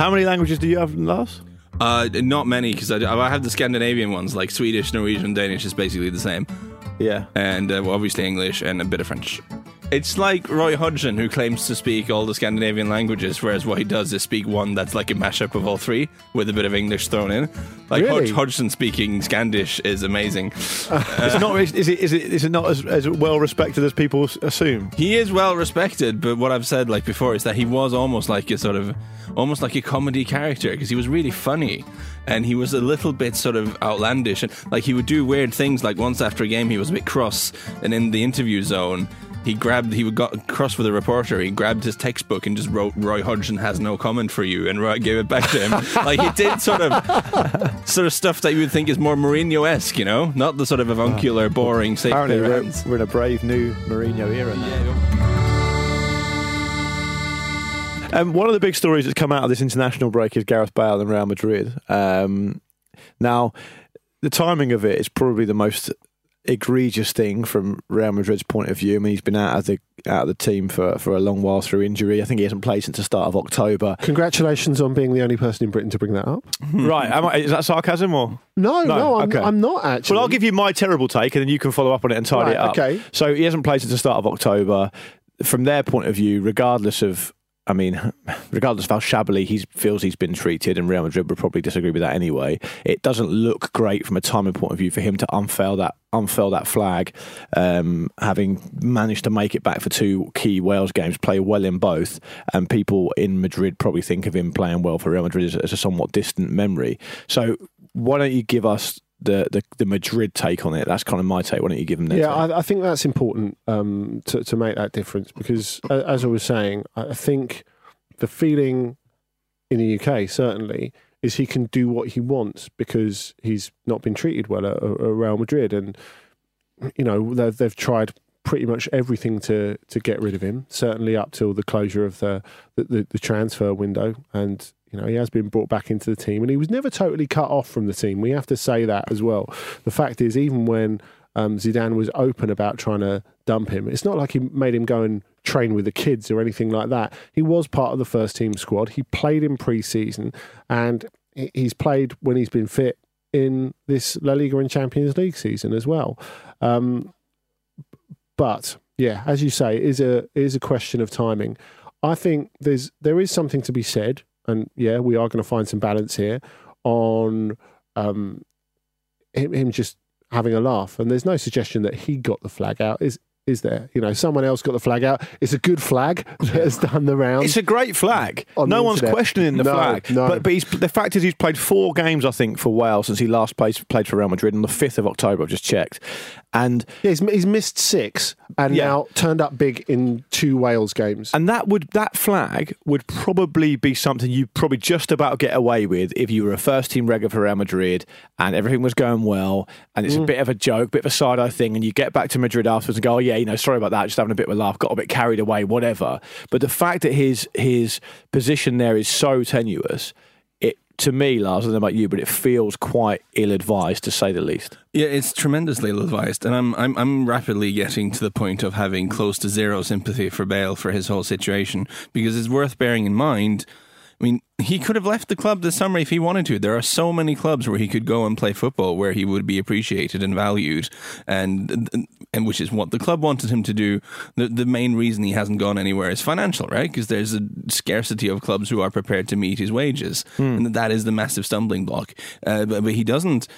How many languages do you have, Lars? Uh, not many because I, I have the Scandinavian ones like Swedish, Norwegian, Danish is basically the same, Yeah. and uh, well, obviously English and a bit of French. It's like Roy Hodgson who claims to speak all the Scandinavian languages, whereas what he does is speak one that's like a mashup of all three with a bit of English thrown in. Like Really? Hodg- Hodgson speaking Scandish is amazing. Ah, it's uh, not. Is it? Is it? Is it not as, as well respected as people assume? He is well respected, but what I've said like before is that he was almost like a sort of almost like a comedy character because he was really funny and he was a little bit sort of outlandish and like he would do weird things like once after a game he was a bit cross and in the interview zone he grabbed he would got cross with a reporter he grabbed his textbook and just wrote Roy Hodgson has no comment for you and Roy gave it back to him like he did sort of sort of stuff that you would think is more Mourinho-esque you know not the sort of avuncular boring safe Apparently, we're, hands. we're in a brave new Mourinho era now. Um, one of the big stories that's come out of this international break is Gareth Bale and Real Madrid. Um, now, the timing of it is probably the most egregious thing from Real Madrid's point of view. I mean, he's been out of the out of the team for, for a long while through injury. I think he hasn't played since the start of October. Congratulations on being the only person in Britain to bring that up. right? Am I, is that sarcasm or? No, no, I'm, okay. I'm not actually. Well, I'll give you my terrible take, and then you can follow up on it and tidy Right, it up. okay. So he hasn't played since the start of October. From their point of view, regardless of, I mean, regardless of how shabbily he feels he's been treated, and Real Madrid would probably disagree with that anyway. It doesn't look great from a timing point of view for him to unfurl that unfurl that flag, um, having managed to make it back for two key Wales games, play well in both, and people in Madrid probably think of him playing well for Real Madrid as, as a somewhat distant memory. So why don't you give us the, the, the Madrid take on it? That's kind of my take. Why don't you give them their yeah? I, I think that's important um, to, to make that difference because, as I was saying, I think the feeling in the UK certainly is he can do what he wants because he's not been treated well at, at Real Madrid, and you know they've they've tried pretty much everything to to get rid of him. Certainly up till the closure of the the, the, the transfer window, and you know he has been brought back into the team, and he was never totally cut off from the team. We have to say that as well. The fact is, even when um, Zidane was open about trying to dump him, it's not like he made him go and train with the kids or anything like that. He was part of the first team squad. He played in pre-season, and he's played when he's been fit in this La Liga and Champions League season as well. Um, but yeah, as you say, it is a is a question of timing. I think there's there is something to be said, and yeah, we are going to find some balance here on um, him, him just having a laugh. And there's no suggestion that he got the flag out. Is is there? You know, someone else got the flag out. It's a good flag that has done the round. It's a great flag. On no one's internet. questioning the No, flag. no. But, but he's, the fact is, he's played four games, I think, for Wales since he last played, played for Real Madrid on the 5th of October. I've just checked. And Yeah, he's, he's missed six and Yeah. now turned up big in two Wales games. And that would that flag would probably be something you probably just about get away with if you were a first team regular for Real Madrid and everything was going well and it's a mm. bit of a joke, bit of a side eye thing, and you get back to Madrid afterwards and go, Oh yeah, you know, sorry about that, just having a bit of a laugh, got a bit carried away, whatever. But the fact that his his position there is so tenuous, to me, Lars, I don't know about you, but it feels quite ill advised to say the least. Yeah, it's tremendously ill advised, and I'm I'm I'm rapidly getting to the point of having close to zero sympathy for Bale for his whole situation because it's worth bearing in mind. I mean, he could have left the club this summer if he wanted to. There are so many clubs where he could go and play football where he would be appreciated and valued, and and which is what the club wanted him to do. The the main reason he hasn't gone anywhere is financial, right? Because there's a scarcity of clubs who are prepared to meet his wages, and that is the massive stumbling block. Uh, but, but he doesn't.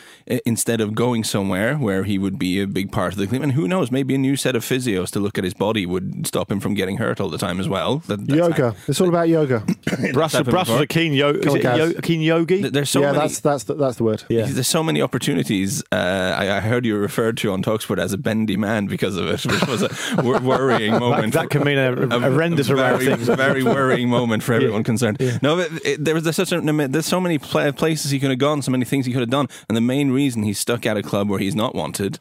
Instead of going somewhere where he would be a big part of the team, and who knows, maybe a new set of physios to look at his body would stop him from getting hurt all the time as well. That, that's yoga. It's all about yoga. Brussels, happened Brussels before. a keen, yo- is on, it Gaz. yo- a keen yogi? There's so yeah, many. that's that's the, that's the word. Yeah. There's so many opportunities. Uh, I, I heard you referred to on Talksport as a bendy man because of it, which was a wor- worrying moment. that can mean a, a horrendous amount of very, things. very worrying moment for everyone concerned. No, but it, there was there's such a, there's so many pla places he could have gone, so many things he could have done, and the main reason he's stuck at a club where he's not wanted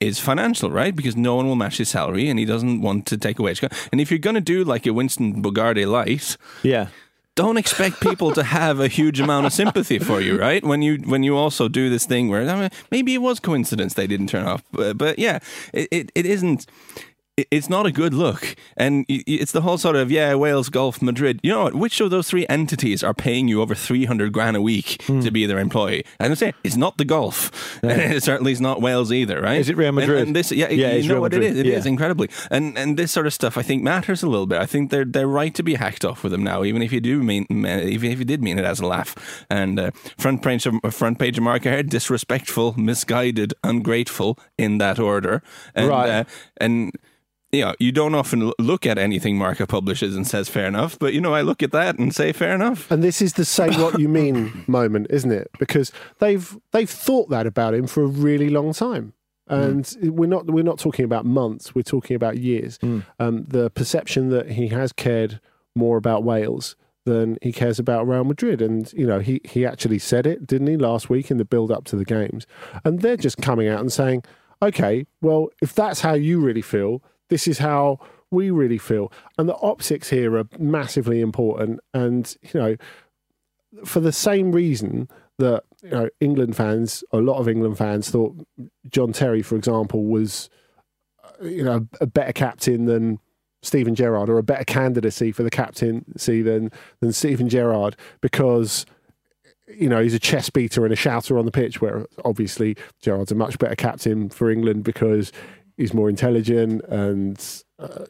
is financial, right? Because no one will match his salary, and he doesn't want to take a wage cut. And if you're going to do like a Winston Bogarde light, Yeah. Don't expect people to have a huge amount of sympathy for you, right? When you when you also do this thing where I mean, maybe it was coincidence they didn't turn off, but, but yeah, it, it, it isn't. It- It's not a good look, and it's the whole sort of yeah, Wales, Golf, Madrid. You know what? Which of those three entities are paying you over three hundred grand a week Hmm. to be their employee? And I'm saying it's not the Golf, and it certainly is not Wales either, right? Is it Real Madrid? And, this, yeah, Yeah, you know Real what it Madrid. is. It is Yeah. incredibly, and and this sort of stuff I think matters a little bit. I think they're they're right to be hacked off with them now, even if you do mean even if you did mean it as a laugh. And uh, front page of front page of Mark Ahead, disrespectful, misguided, ungrateful in that order. And, Right. Uh, and you know, you don't often look at anything Marca publishes and says fair enough, but you know, I look at that and say fair enough. And this is the say what you mean moment, isn't it? Because they've they've thought that about him for a really long time. And we're not we're not talking about months, we're talking about years. Um, the perception that he has cared more about Wales than he cares about Real Madrid. And, you know, he, he actually said it, didn't he, last week in the build up to the games. And they're just coming out and saying, Okay, well, if that's how you really feel, this is how we really feel. And the optics here are massively important. And, you know, for the same reason that you know England fans, a lot of England fans thought John Terry, for example, was uh, you know a better captain than Steven Gerrard, or a better candidacy for the captaincy than than Steven Gerrard, because you know he's a chess beater and a shouter on the pitch. Where obviously Gerrard's a much better captain for England because he's more intelligent and uh,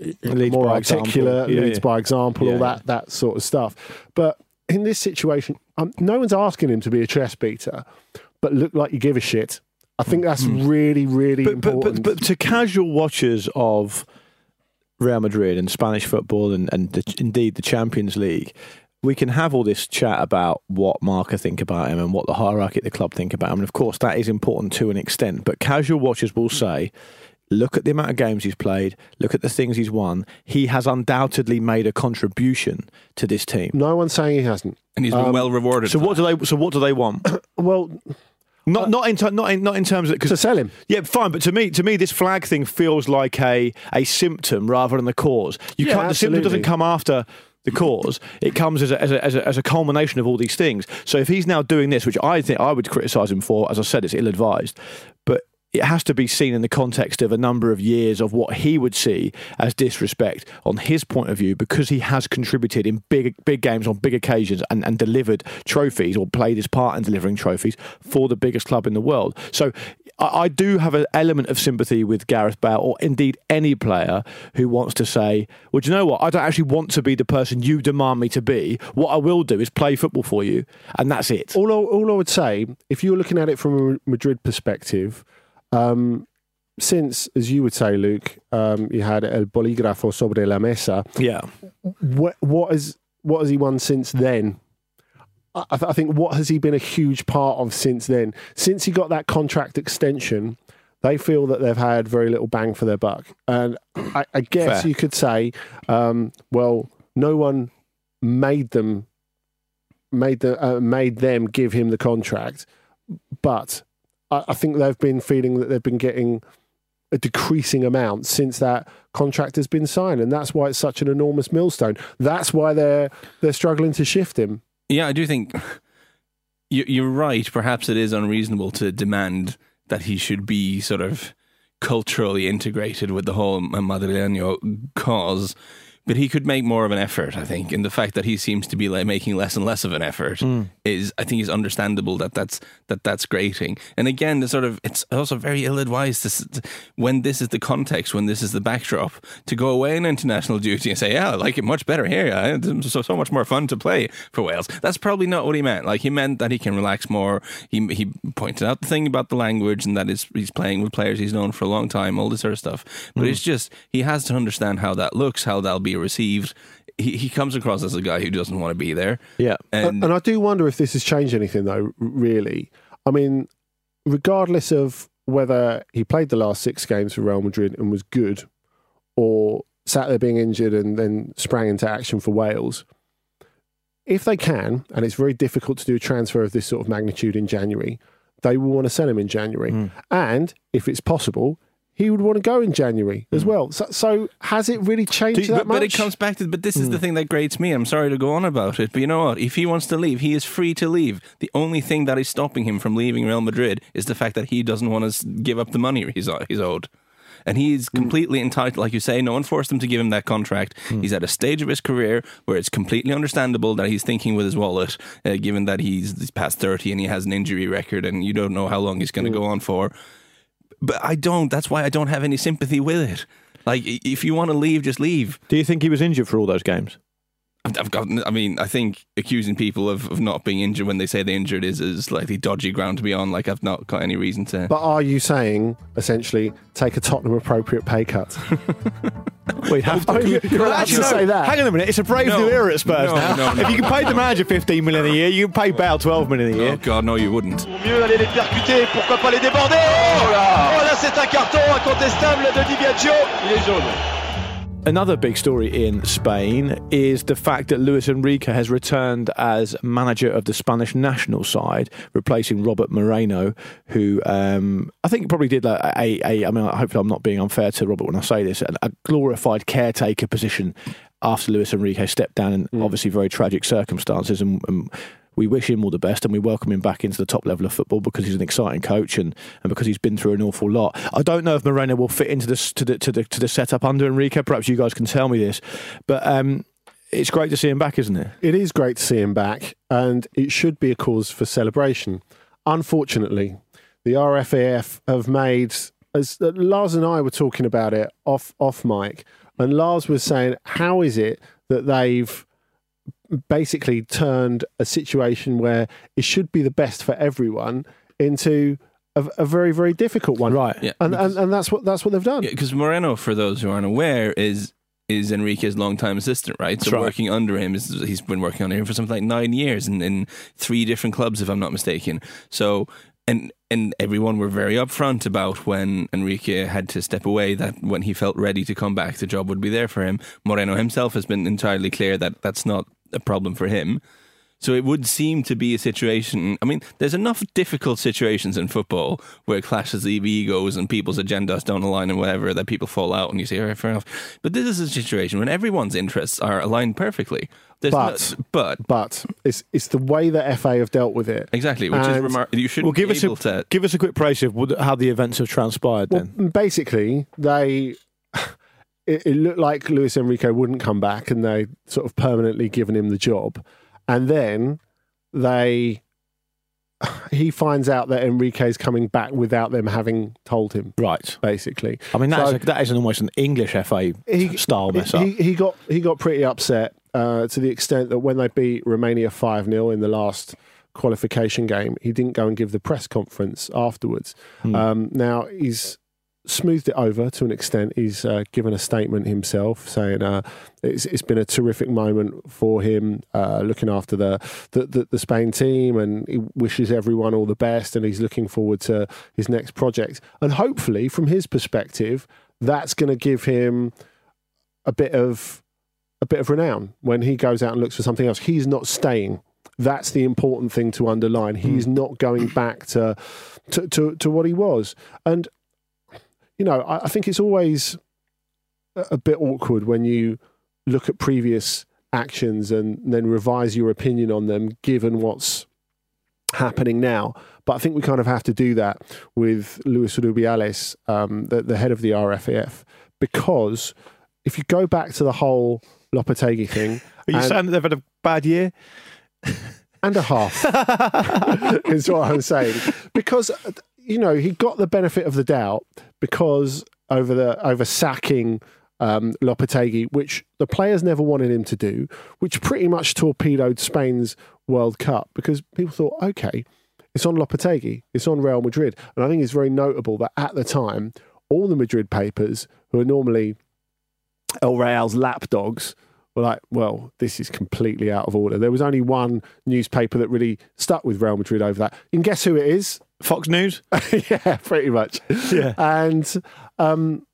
more articulate, Yeah, leads yeah. by example, all that that sort of stuff. But in this situation, um, no one's asking him to be a chess beater, but look like you give a shit. I think that's really, really Hmm. But, but, important. but, but to casual watchers of Real Madrid and Spanish football and, and the, indeed the Champions League, we can have all this chat about what Marca think about him and what the hierarchy at the club think about him. And of course, that is important to an extent. But casual watchers will say, look at the amount of games he's played, look at the things he's won. He has undoubtedly made a contribution to this team. no one's saying he hasn't. And he's been Um, well rewarded. So what that. do they? So what do they want? Well, Not not in ter- not in, not in terms of to sell him. Yeah, fine, but to me, to me, this flag thing feels like a a symptom rather than the cause. You Yeah, can't. The symptom doesn't come after the cause. It comes as a, as, a, as, a, as a culmination of all these things. So if he's now doing this, which I think I would criticise him for, as I said, it's ill advised, but. It has to be seen in the context of a number of years of what he would see as disrespect on his point of view because he has contributed in big big games on big occasions and, and delivered trophies or played his part in delivering trophies for the biggest club in the world. So I, I do have an element of sympathy with Gareth Bale or indeed any player who wants to say, well, do you know what? I don't actually want to be the person you demand me to be. What I will do is play football for you, and that's it. All I, all I would say, if you were looking at it from a Madrid perspective, um, since, as you would say, Luke, um, you had El Bolígrafo sobre la mesa. Yeah. What, what has what has he won since then? I, I think what has he been a huge part of since then? Since he got that contract extension, they feel that they've had very little bang for their buck. And I, I guess Fair. you could say, um, well, no one made them made the uh, made them give him the contract, but I, I think they've been feeling that they've been getting a decreasing amount since that contract has been signed, and that's why it's such an enormous millstone. That's why they're they're struggling to shift him. Yeah, I do think you- you're right. Perhaps it is unreasonable to demand that he should be sort of culturally integrated with the whole Madrileño cause. But he could make more of an effort, I think, and the fact that he seems to be like making less and less of an effort hmm. is, I think, is understandable. That that's that that's grating. And again, the sort of it's also very ill-advised to, when this is the context, when this is the backdrop, to go away on international duty and say, "Yeah, I like it much better here. It's so so much more fun to play for Wales." That's probably not what he meant. Like he meant that he can relax more. He he pointed out the thing about the language and that is he's playing with players he's known for a long time, all this sort of stuff. But hmm. it's just he has to understand how that looks, how that'll be received. He he comes across as a guy who doesn't want to be there. Yeah. And, and I do wonder if this has changed anything, though. Really, I mean, regardless of whether he played the last six games for Real Madrid and was good, or sat there being injured and then sprang into action for Wales, if they can, and it's very difficult to do a transfer of this sort of magnitude in January, they will want to sell him in January, hmm. and if it's possible. He would want to go in January as hmm. well. So, so has it really changed you- that but, much? but it comes back to but this is the hmm. thing that grates me. I'm sorry to go on about it, but you know what? If he wants to leave, he is free to leave. The only thing that is stopping him from leaving Real Madrid is the fact that he doesn't want to give up the money he's uh, he's owed. And he's hmm. completely entitled, like you say, no one forced him to give him that contract. He's at a stage of his career where it's completely understandable that he's thinking with his wallet, uh, given that he's, he's past 30 and he has an injury record and you don't know how long he's going to go on for. But I don't. That's why I don't have any sympathy with it. Like, if you want to leave, just leave. Do you think he was injured for all those games? I've I've got. I mean, I think accusing people of, of not being injured when they say they're injured is is slightly dodgy ground to be on. Like I've not got any reason to. But are you saying essentially take a Tottenham appropriate pay cut? We'd have to. I mean, you're allowed to no, say that. Hang on a minute. It's a brave No. new era at Spurs No, now. no, no. If you can pay the manager 15 million a year, you can pay Bale 12 million a year. oh God, no, you wouldn't. mieux aller les percuter, pourquoi pas les déborder Oh là, oh là c'est un carton incontestable de Di Biagio. Il est jaune. Another big story in Spain is the fact that Luis Enrique has returned as manager of the Spanish national side, replacing Robert Moreno, who um, I think probably did like a, a. I mean, hopefully I'm not being unfair to Robert when I say this, a, a glorified caretaker position after Luis Enrique stepped down in obviously very tragic circumstances, and, and we wish him all the best and we welcome him back into the top level of football because he's an exciting coach and, and because he's been through an awful lot. I don't know if Moreno will fit into this to the to the to the setup under Enrique. Perhaps you guys can tell me this, but um, it's great to see him back, isn't it? It is great to see him back, and it should be a cause for celebration. Unfortunately, the RFAF have made, as uh, Lars and I were talking about it off off mic, and Lars was saying, "How is it that they've basically turned a situation where it should be the best for everyone into a, a very very difficult one?" Right. Yeah, and, and and that's what that's what they've done. because Moreno, for those who aren't aware, is is Enrique's longtime assistant, right? So right. working under him, is, he's been working under him for something like nine years in, in three different clubs, if I'm not mistaken. So. And and everyone were very upfront about when Enrique had to step away. That when he felt ready to come back, the job would be there for him. Moreno himself has been entirely clear that that's not a problem for him. So it would seem to be a situation. I mean, there's enough difficult situations in football where clashes of egos and people's agendas don't align and whatever that people fall out, and you say, "All right, fair enough." But this is a situation when everyone's interests are aligned perfectly. There's But- no, but But it's it's the way that FA have dealt with it. exactly, which is remarkable. You should Well, give be us a to. give us a quick praise of how the events have transpired. Well, Then basically, they it, it looked like Luis Enrique wouldn't come back, and they sort of permanently given him the job, and then they he finds out that Enrique's coming back without them having told him. right. Basically, I mean, that's So- a, that is an almost an English FA He- style mess up. he, he got he got pretty upset uh, to the extent that when they beat Romania five 0 in the last qualification game, he didn't go and give the press conference afterwards. Hmm. Um, now he's smoothed it over to an extent. He's uh, given a statement himself saying uh, it's, it's been a terrific moment for him, uh, looking after the, the, the the Spain team, and he wishes everyone all the best, and he's looking forward to his next project. And hopefully, from his perspective, that's going to give him a bit of a bit of renown when he goes out and looks for something else. He's not staying. That's the important thing to underline. He's not going back to, to to to what he was. And you know, I, I think it's always a, a bit awkward when you look at previous actions and then revise your opinion on them, given what's happening now. But I think we kind of have to do that with Luis Rubiales, um, the, the head of the RFEF, because if you go back to the whole Lopetegui thing, Are you and- saying that they've had a bad year? and a half is what I'm saying. Because you know he got the benefit of the doubt because over the over sacking um, Lopetegui, which the players never wanted him to do, which pretty much torpedoed Spain's World Cup because people thought, okay, it's on Lopetegui, it's on Real Madrid, and I think it's very notable that at the time all the Madrid papers, who are normally El Real's lapdogs, were like, well, this is completely out of order. There was only one newspaper that really stuck with Real Madrid over that. And guess who it is? Fox News? yeah, pretty much. Yeah. And um,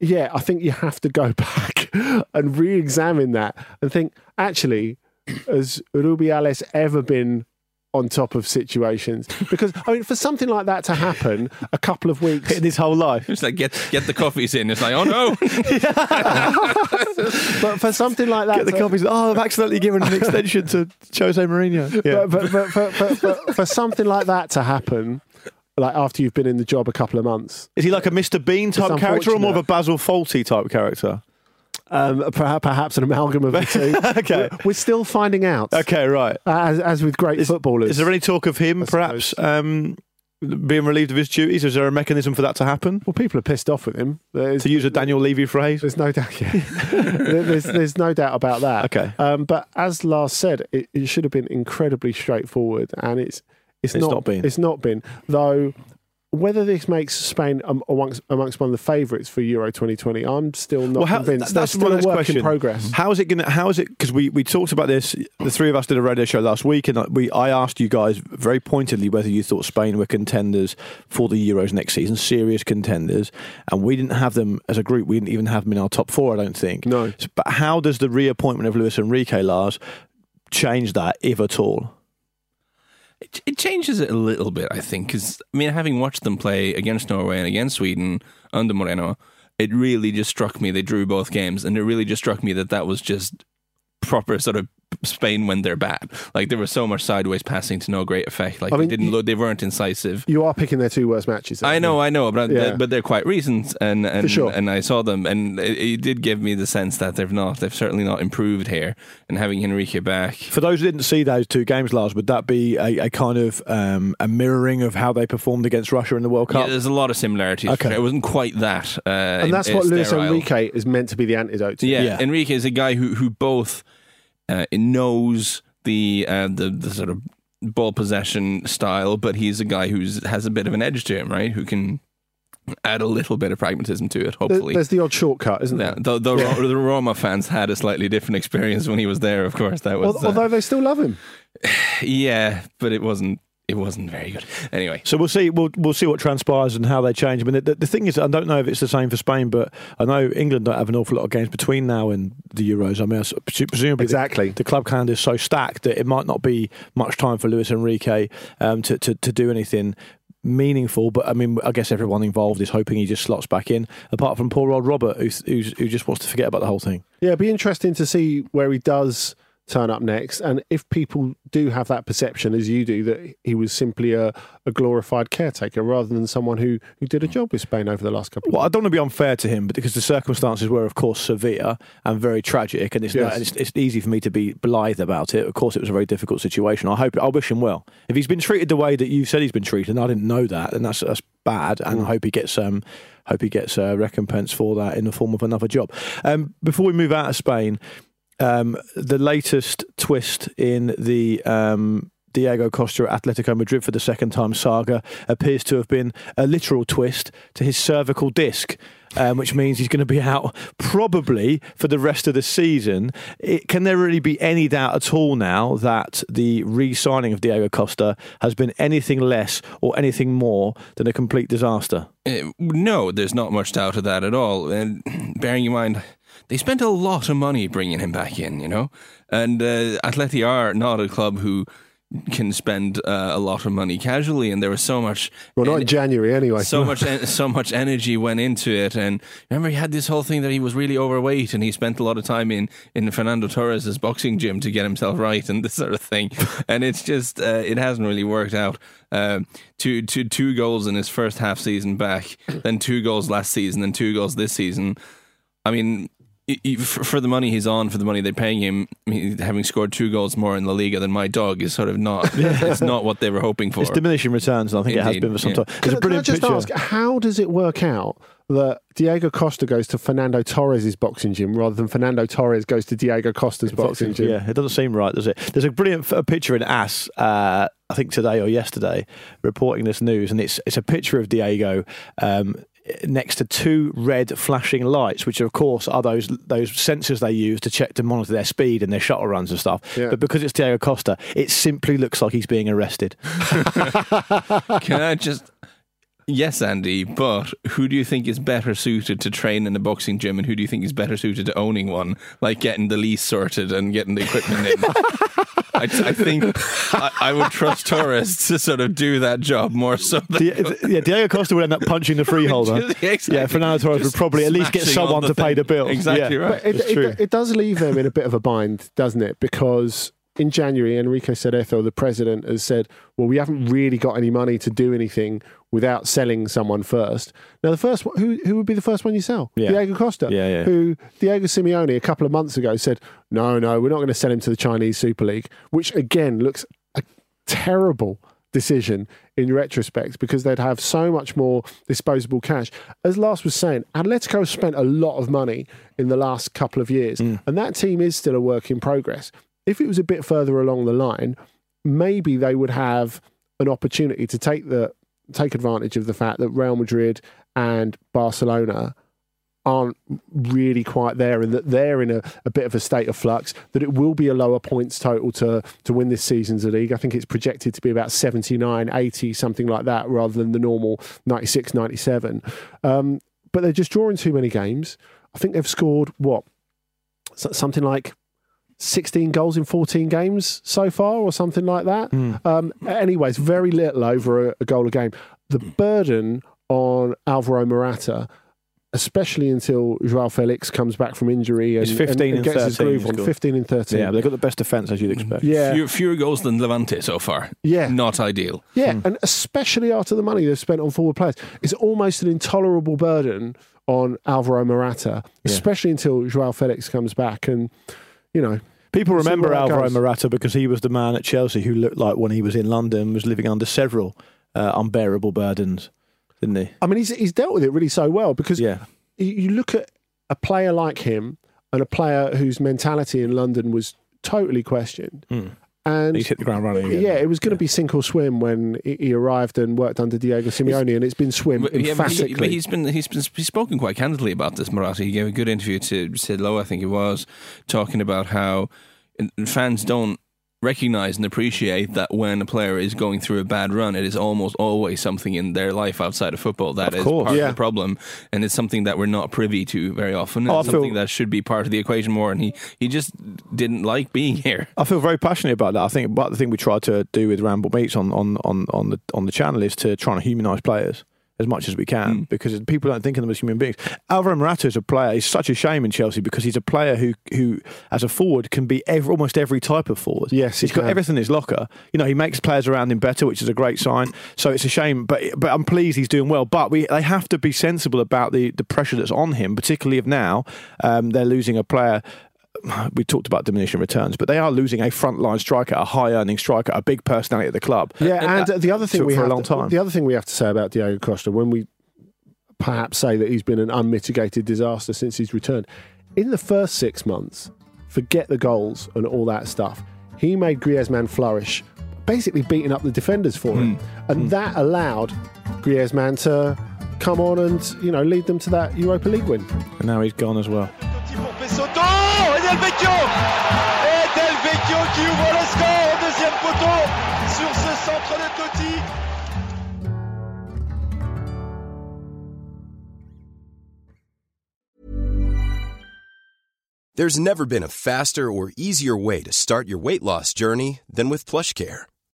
yeah, I think you have to go back and re examine that and think, actually, has Rubiales ever been on top of situations? Because, I mean, for something like that to happen a couple of weeks In his whole life. It's like get get the coffees in. It's like oh no, but for something like that Get the to- copies. Oh, I've accidentally given an extension to Jose Mourinho. Yeah. but, but, but, but, but, but for something like that to happen, like after you've been in the job a couple of months, Is he like a Mr. Bean type character or more of a. Basil Fawlty type character? Um, perhaps, an amalgam of the two. Okay. We're, still finding out. Okay, right. As, as with great Is, footballers. is there any talk of him perhaps um, being relieved of his duties? Is there a mechanism for that to happen? well, people are pissed off with him. There's, To use a Daniel Levy phrase? there's no doubt. Yeah. There's, there's no doubt about that. Okay. Um, but as Lars said, it, it should have been incredibly straightforward, and it's it's, It's not, not been. It's not been. Though whether this makes Spain amongst amongst one of the favourites for Euro 2020, I'm still not Well, how- convinced. that's That's still a work question. in progress. How is it going to? How is it? Because we, we talked about this. The three of us did a radio show last week, and we I asked you guys very pointedly whether you thought Spain were contenders for the Euros next season, serious contenders, and we didn't have them as a group. We didn't even have them in our top four. I don't think. No. But how does the reappointment of Luis Enrique Lars change that, if at all? It, it changes it a little bit. I think because I mean, having watched them play against Norway and against Sweden under Moreno, it really just struck me. They drew both games, and it really just struck me that that was just proper sort of Spain when they're bad. Like there was so much sideways passing to no great effect. Like I mean, they didn't you- look, they weren't incisive. You are picking their two worst matches. I know, I know, but Yeah. but they're quite recent, and and, sure. and I saw them, and it, it did give me the sense that they've not, they've certainly not improved here. And having Enrique back, For those who didn't see those two games, Lars, would that be a, a kind of um, a mirroring of how they performed against Russia in the World yeah, Cup? there's a lot of similarities. Okay. It wasn't quite that, uh, and that's what Luis sterile. Enrique is meant to be the antidote to. Yeah, Yeah. Enrique is a guy who who both uh, knows the uh, the the sort of ball possession style, but he's a guy who's has a bit of an edge to him, right? Who can add a little bit of pragmatism to it. Hopefully, There's the odd shortcut, isn't yeah. there? The, the, the Roma fans had a slightly different experience when he was there. Of course, that was uh, Although they still love him. yeah, but it wasn't it wasn't very good. Anyway, So we'll see. We'll we'll see what transpires and how they change. I mean, the, the thing is, I don't know if it's the same for Spain, but I know England don't have an awful lot of games between now and the Euros. I mean, I s- presumably Exactly. the, club calendar is so stacked that it might not be much time for Luis Enrique um, to, to to do anything meaningful. But I mean, I guess everyone involved is hoping he just slots back in. Apart from poor old Robert, who's, who's, who just wants to forget about the whole thing. Yeah, it'd be interesting to see where he does turn up next, and if people do have that perception, as you do, that he was simply a, a glorified caretaker rather than someone who, who did a job with Spain over the last couple of Well, I don't want to be unfair to him, but because the circumstances were, of course, severe and very tragic, and it's, Yes. not, and it's, it's easy for me to be blithe about it. Of course, it was a very difficult situation. I hope I wish him well. If he's been treated the way that you said he's been treated, and I didn't know that, then that's that's bad. And I hope he gets um, hope he gets uh, recompense for that in the form of another job. Um, before we move out of Spain. Um, the latest twist in the um, Diego Costa at Atletico Madrid for the second time saga appears to have been a literal twist to his cervical disc. Um, which means he's going to be out probably for the rest of the season. It, can there really be any doubt at all now that the re signing of Diego Costa has been anything less or anything more than a complete disaster? Uh, no, there's not much doubt of that at all. And bearing in mind, they spent a lot of money bringing him back in, you know? And uh, Atleti are not a club who can spend uh, a lot of money casually, and there was so much. Well, not in January anyway. So much, en- so much energy went into it, and remember he had this whole thing that he was really overweight, and he spent a lot of time in in Fernando Torres's boxing gym to get himself right, and this sort of thing. and it's just, uh, it hasn't really worked out. Um, two, two, two goals in his first half season back, then two goals last season, then two goals this season. I mean, for the money he's on, for the money they're paying him, having scored two goals more in La Liga than my dog is sort of not. it's not what they were hoping for. It's diminishing returns, and I think Indeed, it has been for some yeah. time. It's a brilliant Can I just picture. ask, how does it work out that Diego Costa goes to Fernando Torres' boxing gym rather than Fernando Torres goes to Diego Costa's boxing gym? Yeah, it doesn't seem right, does it? There's a brilliant f- picture in AS. uh, I think today or yesterday, reporting this news, and it's it's a picture of Diego. Um, Next to two red flashing lights, which of course are those those sensors they use to check to monitor their speed and their shuttle runs and stuff. Yeah. But because it's Diego Costa, it simply looks like he's being arrested. Can I just? Yes, Andy, but who do you think is better suited to train in a boxing gym, and who do you think is better suited to owning one, like getting the lease sorted and getting the equipment in? I, I think I, I would trust Torres to sort of do that job more so than Di- yeah, Diego Costa would end up punching the freeholder. Exactly. Yeah, Fernando Torres would probably at least get someone the to pay the bill. Exactly Yeah. right. But it, it, it does leave them in a bit of a bind, doesn't it? Because in January, Enrique Cerezo, the president, has said, well, we haven't really got any money to do anything without selling someone first. Now, the first one, who, who would be the first one you sell? Yeah. Diego Costa, Yeah, yeah. who Diego Simeone a couple of months ago said, no, no, we're not going to sell him to the Chinese Super League, which again looks a terrible decision in retrospect because they'd have so much more disposable cash. As Lars was saying, Atletico has spent a lot of money in the last couple of years, mm. and that team is still a work in progress. If it was a bit further along the line, maybe they would have an opportunity to take the take advantage of the fact that Real Madrid and Barcelona aren't really quite there and that they're in a, a bit of a state of flux, that it will be a lower points total to, to win this season's league. I think it's projected to be about 79, 80, something like that, rather than the normal 96, 97. Um, but they're just drawing too many games. I think they've scored, what, something like 16 goals in 14 games so far, or something like that. Um, anyways, very little over a, a goal a game. The burden on Alvaro Morata, especially until Joao Felix comes back from injury and, It's 15 and, and gets his 13 groove on. 15 and 13. Yeah, they've got the best defence as you'd expect. Yeah. Fewer, fewer goals than Levante so far. Yeah. Not ideal. Yeah, and especially after the money they've spent on forward players, it's almost an intolerable burden on Alvaro Morata, especially until Joao Felix comes back. And you know, People remember Alvaro goes. Morata because he was the man at Chelsea who looked like when he was in London was living under several uh, unbearable burdens, didn't he? I mean, he's he's dealt with it really so well because Yeah. you, you look at a player like him and a player whose mentality in London was totally questioned, and He's hit the ground running. Again. yeah, it was going to be sink or swim when he arrived and worked under Diego Simeone, and it's been swim But, yeah, but he, emphatically. but he's been he's been he's spoken quite candidly about this. Morata. He gave a good interview to Sid Lowe, I think it was, talking about how fans don't recognize and appreciate that when a player is going through a bad run, it is almost always something in their life outside of football that Of is course. part Yeah. of the problem, and it's something that we're not privy to very often. Oh, It's feel- something that should be part of the equation more, and he he just didn't like being here. I feel very passionate about that. I think, but the thing we try to do with Ramble Meets on, on, on, on the on the channel is to try and humanise players as much as we can because people don't think of them as human beings. Alvaro Morata is a player. It's such a shame in Chelsea because he's a player who who as a forward can be every, almost every type of forward. Yes, he he's got can. everything in his locker. You know, he makes players around him better, which is a great sign. So it's a shame, but but I'm pleased he's doing well. But we they have to be sensible about the the pressure that's on him, particularly if now um, they're losing a player we talked about diminishing returns, but they are losing a frontline striker, a high earning striker, a big personality at the club. Yeah, and, uh, the other thing took we for a have long to, time. the other thing we have to say about Diego Costa when we perhaps say that he's been an unmitigated disaster since he's returned, in the first six months, forget the goals and all that stuff. He made Griezmann flourish basically beating up the defenders for him, Hmm. and that allowed Griezmann to come on and you know lead them to that Europa League win. And now he's gone as well. Del Vecchio Et Del Vecchio qui ouvre le score au deuxième poteau sur ce centre de Totti. There's never been a faster or easier way to start your weight loss journey than with PlushCare.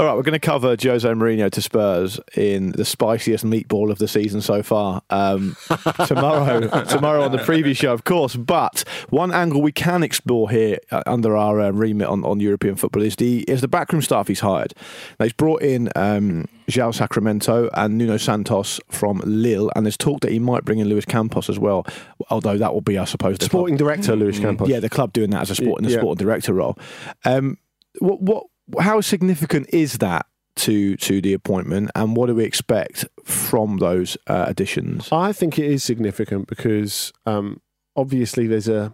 All right, we're going to cover Jose Mourinho to Spurs in the spiciest meatball of the season so far. Um, tomorrow, tomorrow on the preview show, of course. But one angle we can explore here uh, under our uh, remit on, on European football is the is the backroom staff he's hired. Now, he's brought in um, João Sacramento and Nuno Santos from Lille, and there's talk that he might bring in Luis Campos as well. Although that will be, I suppose, the Sporting club- director Luis Campos. Yeah, the club doing that as a sport in a Yeah. sporting director role. Um, what what how significant is that to to the appointment, and what do we expect from those uh, additions? I think it is significant because um, obviously there's a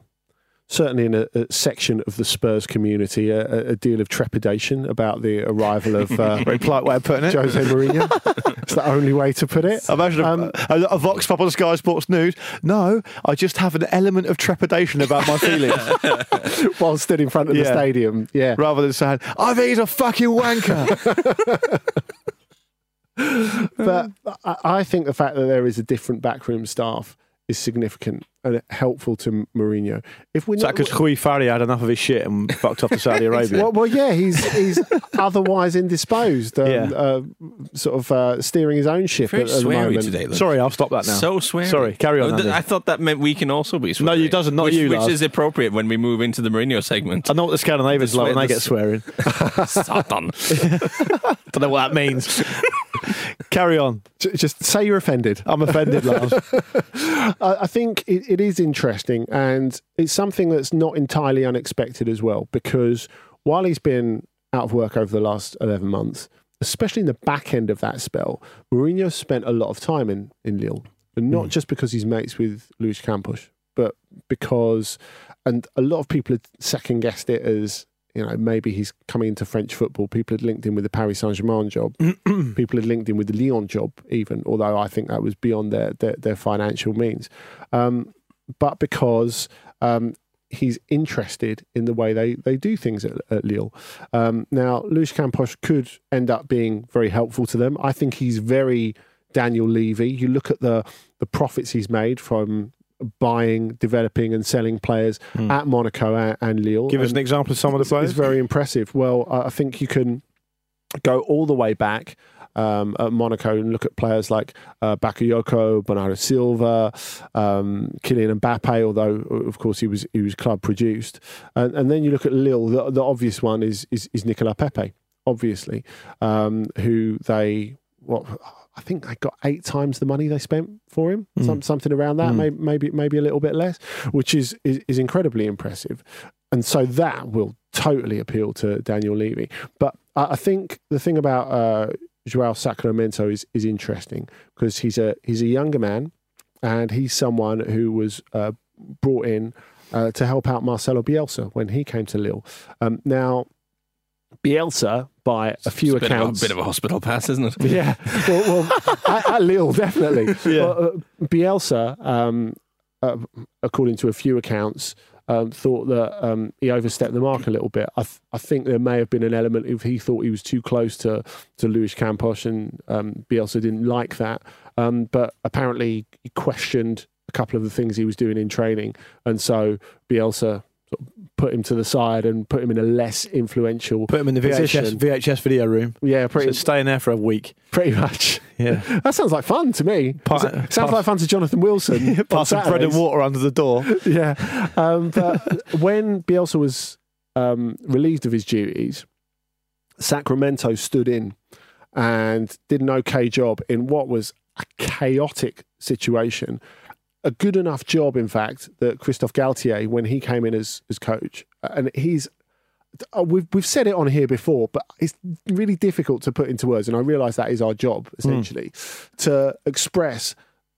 certainly in a, a section of the Spurs community a, a- deal of trepidation about the arrival of uh, Very polite way of putting it. Jose Mourinho. it's the only way to put it. Imagine a, Um, a, a Vox Pop on Sky Sports News. No, I just have an element of trepidation about my feelings, while stood in front of the stadium. Yeah. rather than saying, "I think he's a fucking wanker." But I, I think the fact that there is a different backroom staff is significant and helpful to Mourinho. If we're Is that not, because Rui Faria had enough of his shit and fucked off to Saudi Arabia? well, well, yeah, he's he's otherwise indisposed, um, Yeah. uh, sort of uh, steering his own ship Very at, at the sweary moment. today, look. Sorry, I'll stop that now. So sweary. Sorry, carry on. Oh, th- I thought that meant we can also be sweary. No, it doesn't, not which, you, Which Lars. is appropriate when we move into the Mourinho segment. I know what the Scandinavians The like when they get the- swearing. Satan. Don't know what that means. Carry on. Just say you're offended. I'm offended, Lars. I, think it, it is interesting, and it's something that's not entirely unexpected as well. Because while he's been out of work over the last eleven months, especially in the back end of that spell, Mourinho spent a lot of time in in Lille, and not hmm. just because he's mates with Luis Campos, but because, and a lot of people had second guessed it as. You know, maybe he's coming into French football. People had linked him with the Paris Saint Germain job. People had linked him with the Lyon job, even, although I think that was beyond their their, their financial means. Um, but because um, he's interested in the way they, they do things at, at Lille. Um, now, Luis Campos could end up being very helpful to them. I think he's very Daniel Levy. You look at the the profits he's made from buying, developing, and selling players at Monaco and, and Lille. Give us an example of some of the players. It's very impressive. Well, I think you can go all the way back um, at Monaco and look at players like uh, Bakayoko, Bernardo Silva, um, Kylian Mbappe, although of course he was he was club produced, and, and then you look at Lille. The, the obvious one is is, is Nicolas Pepe, obviously, um, who they what I think they got eight times the money they spent for him, Mm. some, something around that, Mm. maybe, maybe maybe a little bit less, which is, is is incredibly impressive, and so that will totally appeal to Daniel Levy. But I, I think the thing about uh, Joao Sacramento is is interesting because he's a he's a younger man, and he's someone who was uh, brought in uh, to help out Marcelo Bielsa when he came to Lille. Um, now, Bielsa, by a few It's a bit of a- accounts, bit of a hospital pass, isn't it? yeah, well, well at, at Lille, definitely. Yeah. Well, uh, Bielsa, um, uh, according to a few accounts, um, thought that um, he overstepped the mark a little bit. I, th- I think there may have been an element if he thought he was too close to to Luis Campos, and um, Bielsa didn't like that. Um, but apparently, he questioned a couple of the things he was doing in training, and so Bielsa sort of put him to the side and put him in a less influential Put him in the VHS. VHS video room. Yeah, pretty So stay in there for a week. pretty much. Yeah. That sounds like fun to me. Pa- sounds pass- like fun to Jonathan Wilson. Pass some bread and water under the door. Yeah. Um, but when Bielsa was um, relieved of his duties, Sacramento stood in and did an okay job in what was a chaotic situation. A good enough job, in fact, that Christophe Galtier, when he came in as, as coach, and he's uh, we've we've said it on here before, but it's really difficult to put into words, and I realise that is our job essentially to express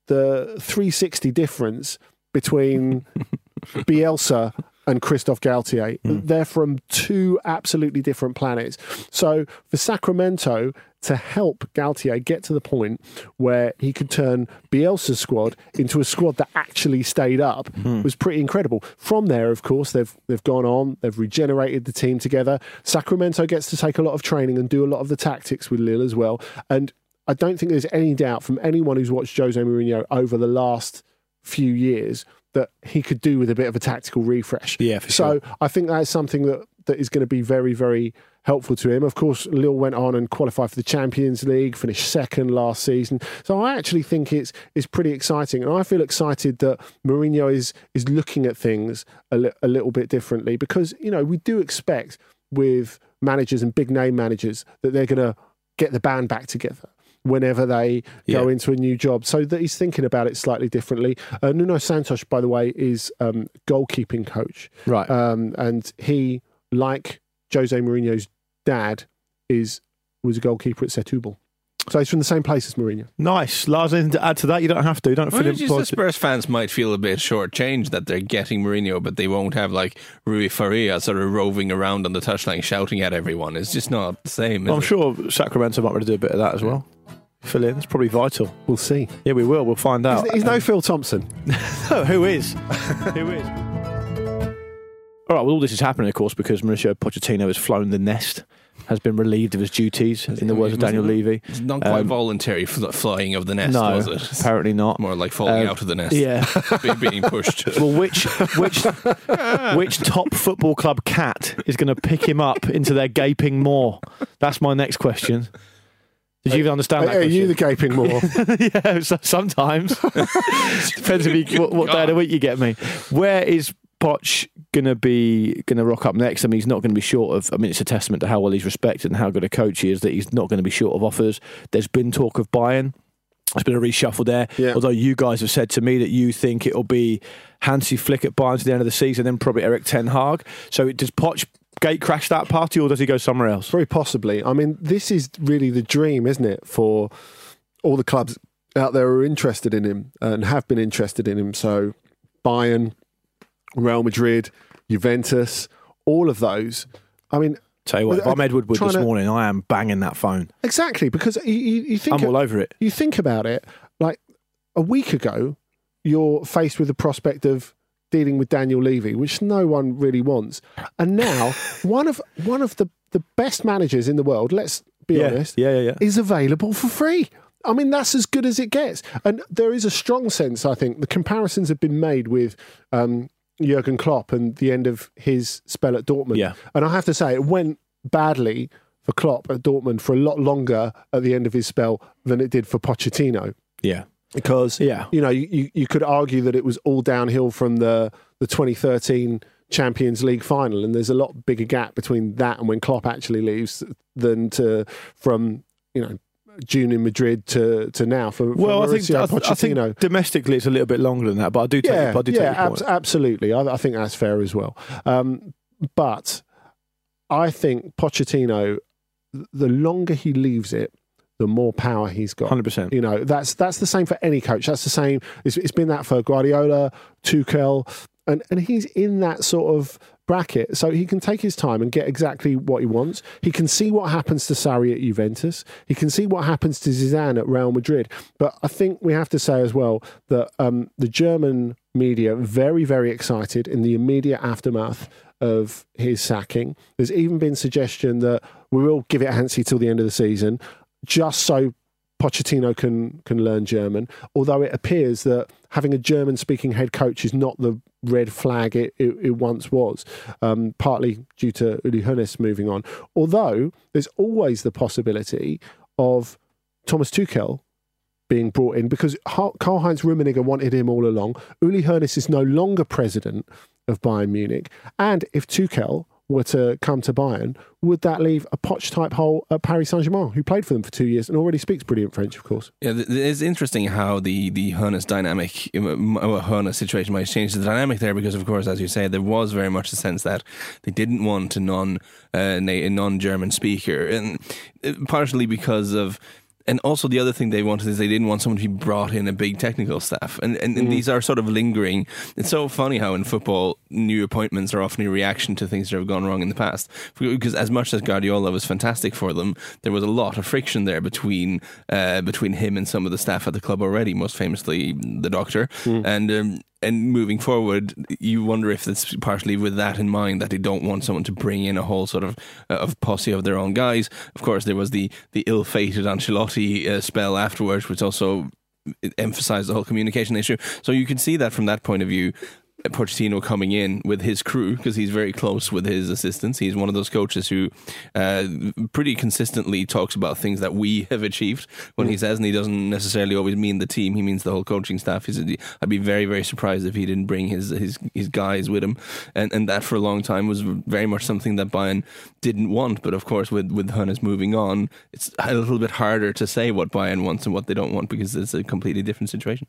the 360 difference between Bielsa and Christophe Galtier. Hmm. They're from two absolutely different planets. So for Sacramento to help Galtier get to the point where he could turn Bielsa's squad into a squad that actually stayed up hmm. was pretty incredible. From there, of course, they've they've gone on, they've regenerated the team together. Sacramento gets to take a lot of training and do a lot of the tactics with Lille as well. And I don't think there's any doubt from anyone who's watched Jose Mourinho over the last few years that he could do with a bit of a tactical refresh. Yeah, so sure. I think that's something that, that is going to be very, very helpful to him. Of course, Lille went on and qualified for the Champions League, finished second last season. So I actually think it's it's pretty exciting, and I feel excited that Mourinho is is looking at things a, li- a little bit differently because you know we do expect with managers and big name managers that they're going to get the band back together whenever they go into a new job. So that he's thinking about it slightly differently. Uh, Nuno Santos, by the way, is um, goalkeeping coach. Right. Um, and he, like Jose Mourinho's dad, is was a goalkeeper at Setúbal. So he's from the same place as Mourinho. Nice. Lars, anything to add to that? You don't have to. Don't Well, feel it's just the Spurs fans might feel a bit shortchanged that they're getting Mourinho, but they won't have like Rui Faria sort of roving around on the touchline shouting at everyone. It's just not the same. is I'm it? sure Sacramento might want to do a bit of that as well. Fill in. It's probably vital. We'll see. Yeah, we will. We'll find out. He's, he's no Phil Thompson. Oh, who is? who is? All right. Well, all this is happening, of course, because Mauricio Pochettino has flown the nest, has been relieved of his duties, in the words of Daniel Levy. It's not quite Um, voluntary fl- flying of the nest, no, was it? apparently not. More like falling Um, out of the nest. Yeah. Be- being pushed. Well, which which which top football club cat is going to pick him up into their gaping maw? That's my next question. Did you even understand that? Are you the gaping maw? yeah, sometimes depends if you, what, what day of the week you get me. Where is Poch gonna be gonna rock up next? I mean, he's not going to be short of. I mean, it's a testament to how well he's respected and how good a coach he is that he's not going to be short of offers. There's been talk of Bayern. There's been a reshuffle there. Yeah. Although you guys have said to me that you think it'll be Hansi Flick at Bayern to the end of the season, then probably Erik Ten Hag. So does Poch gate crash that party, or does he go somewhere else? Very possibly. I mean, this is really the dream, isn't it, for all the clubs out there who are interested in him and have been interested in him. So Bayern, Real Madrid, Juventus, all of those. I mean, Tell you what, if uh, I'm Ed Woodward trying this to- morning, I am banging that phone. exactly because you, you, you think I'm all over it. you think about it, like a week ago, you're faced with the prospect of dealing with Daniel Levy, which no one really wants, and now one of one of the the best managers in the world. Let's be Yeah, honest, yeah, yeah, yeah. is available for free. I mean, that's as good as it gets, and there is a strong sense. I think the comparisons have been made with. Um, Jurgen Klopp and the end of his spell at Dortmund. Yeah. And I have to say, it went badly for Klopp at Dortmund for a lot longer at the end of his spell than it did for Pochettino. Yeah. Because Yeah. you know, you, you could argue that it was all downhill from the, the 2013 Champions League final, and there's a lot bigger gap between that and when Klopp actually leaves than to from you know June in Madrid to, to now for, for Well, I think, Mauricio I, I think domestically it's a little bit longer than that, but I do take, yeah, I do yeah, point. absolutely. I, I think that's fair as well. Um, but I think Pochettino, the longer he leaves it, the more power he's got. 100%. You know, that's that's the same for any coach. That's the same. It's, it's been that for Guardiola, Tuchel, and and he's in that sort of bracket, so he can take his time and get exactly what he wants. He can see what happens to Sarri at Juventus. He can see what happens to Zidane at Real Madrid. But I think we have to say as well that um, the German media very very excited in the immediate aftermath of his sacking. There's even been suggestion that we will give it a Hansi till the end of the season, just so Pochettino can can learn German. Although it appears that having a German speaking head coach is not the red flag it, it, it once was, um, partly due to Uli Hoeneß moving on. Although there's always the possibility of Thomas Tuchel being brought in because Karl Heinz Rummenigge wanted him all along. Uli Hoeneß is no longer president of Bayern Munich, and if Tuchel were to come to Bayern, would that leave a Poch type hole at Paris Saint Germain, who played for them for two years and already speaks brilliant French, of course? Yeah, it's interesting how the the Hoeneß dynamic, well, Hoeneß situation might change the dynamic there because, of course, as you say, there was very much a sense that they didn't want a non uh, non German speaker, and uh, partially because of. And also, the other thing they wanted is they didn't want someone to be brought in a big technical staff, and and, and these are sort of lingering. It's so funny how in football new appointments are often a reaction to things that have gone wrong in the past. Because as much as Guardiola was fantastic for them, there was a lot of friction there between uh, between him and some of the staff at the club already. Most famously, the doctor, and. Um, and moving forward, you wonder if it's partially with that in mind that they don't want someone to bring in a whole sort of uh, of posse of their own guys. Of course, there was the the ill-fated Ancelotti uh, spell afterwards, which also emphasized the whole communication issue. So you can see that from that point of view. Pochettino coming in with his crew because he's very close with his assistants. He's one of those coaches who uh, pretty consistently talks about things that we have achieved when he says, and he doesn't necessarily always mean the team. He means the whole coaching staff. He's, I'd be very, very surprised if he didn't bring his his, his guys with him, and and that for a long time was very much something that Bayern didn't want. But of course, with with Hoeneß moving on, it's a little bit harder to say what Bayern wants and what they don't want because it's a completely different situation.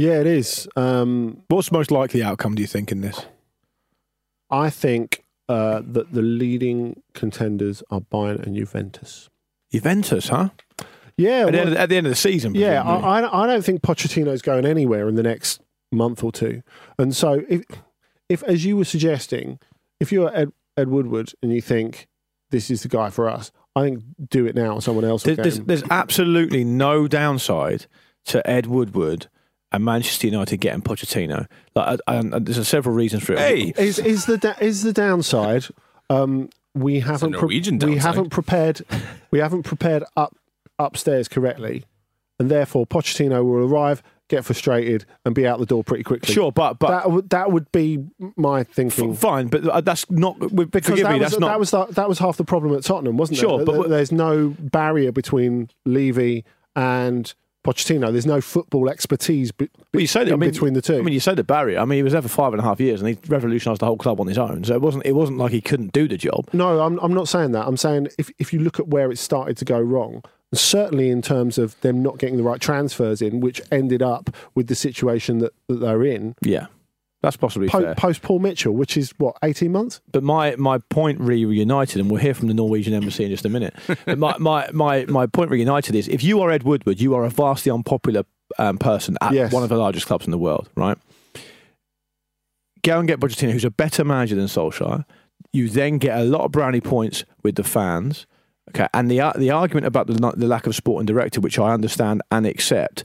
Yeah, it is. Um, What's the most likely outcome, do you think, in this? I think uh, that the leading contenders are Bayern and Juventus. Juventus, huh? Yeah, At, the, end of, the- at the end of the season. Yeah. I, I I don't think Pochettino's going anywhere in the next month or two. And so, if, if as you were suggesting, if you're Ed, Ed Woodward and you think this is the guy for us, I think do it now. Or someone else will There's, there's, there's absolutely no downside to Ed Woodward and Manchester United getting Pochettino. Like, I, I, and there's several reasons for it. Hey, Is is the da- is the downside? Um, we haven't Norwegian we haven't prepared we haven't prepared up upstairs correctly, and therefore Pochettino will arrive, get frustrated, and be out the door pretty quickly. Sure, but but that would that would be my thinking. f- fine, but uh, that's not. Because forgive that me, was, that's not. that was the, that was half the problem at Tottenham, wasn't it? Sure, but there's no barrier between Levy and Pochettino. There's no football expertise be, Well, you say that, I mean, between the two. I mean, you say the barrier. I mean, he was there for five and a half years, and he revolutionised the whole club on his own. So it wasn't. It wasn't like he couldn't do the job. No, I'm, I'm not saying that. I'm saying if, if you look at where it started to go wrong, certainly in terms of them not getting the right transfers in, which ended up with the situation that, that they're in, Yeah, that's possibly po- fair. post Paul Mitchell, which is what, 18 months? But my, my point re United, and we'll hear from the Norwegian embassy in just a minute. My, my, my, my point re United is if you are Ed Woodward, you are a vastly unpopular um, person at Yes. one of the largest clubs in the world, right? Go and get Pochettino, who's a better manager than Solskjaer. You then get a lot of brownie points with the fans. Okay, and the the argument about the, the lack of sporting director, which I understand and accept,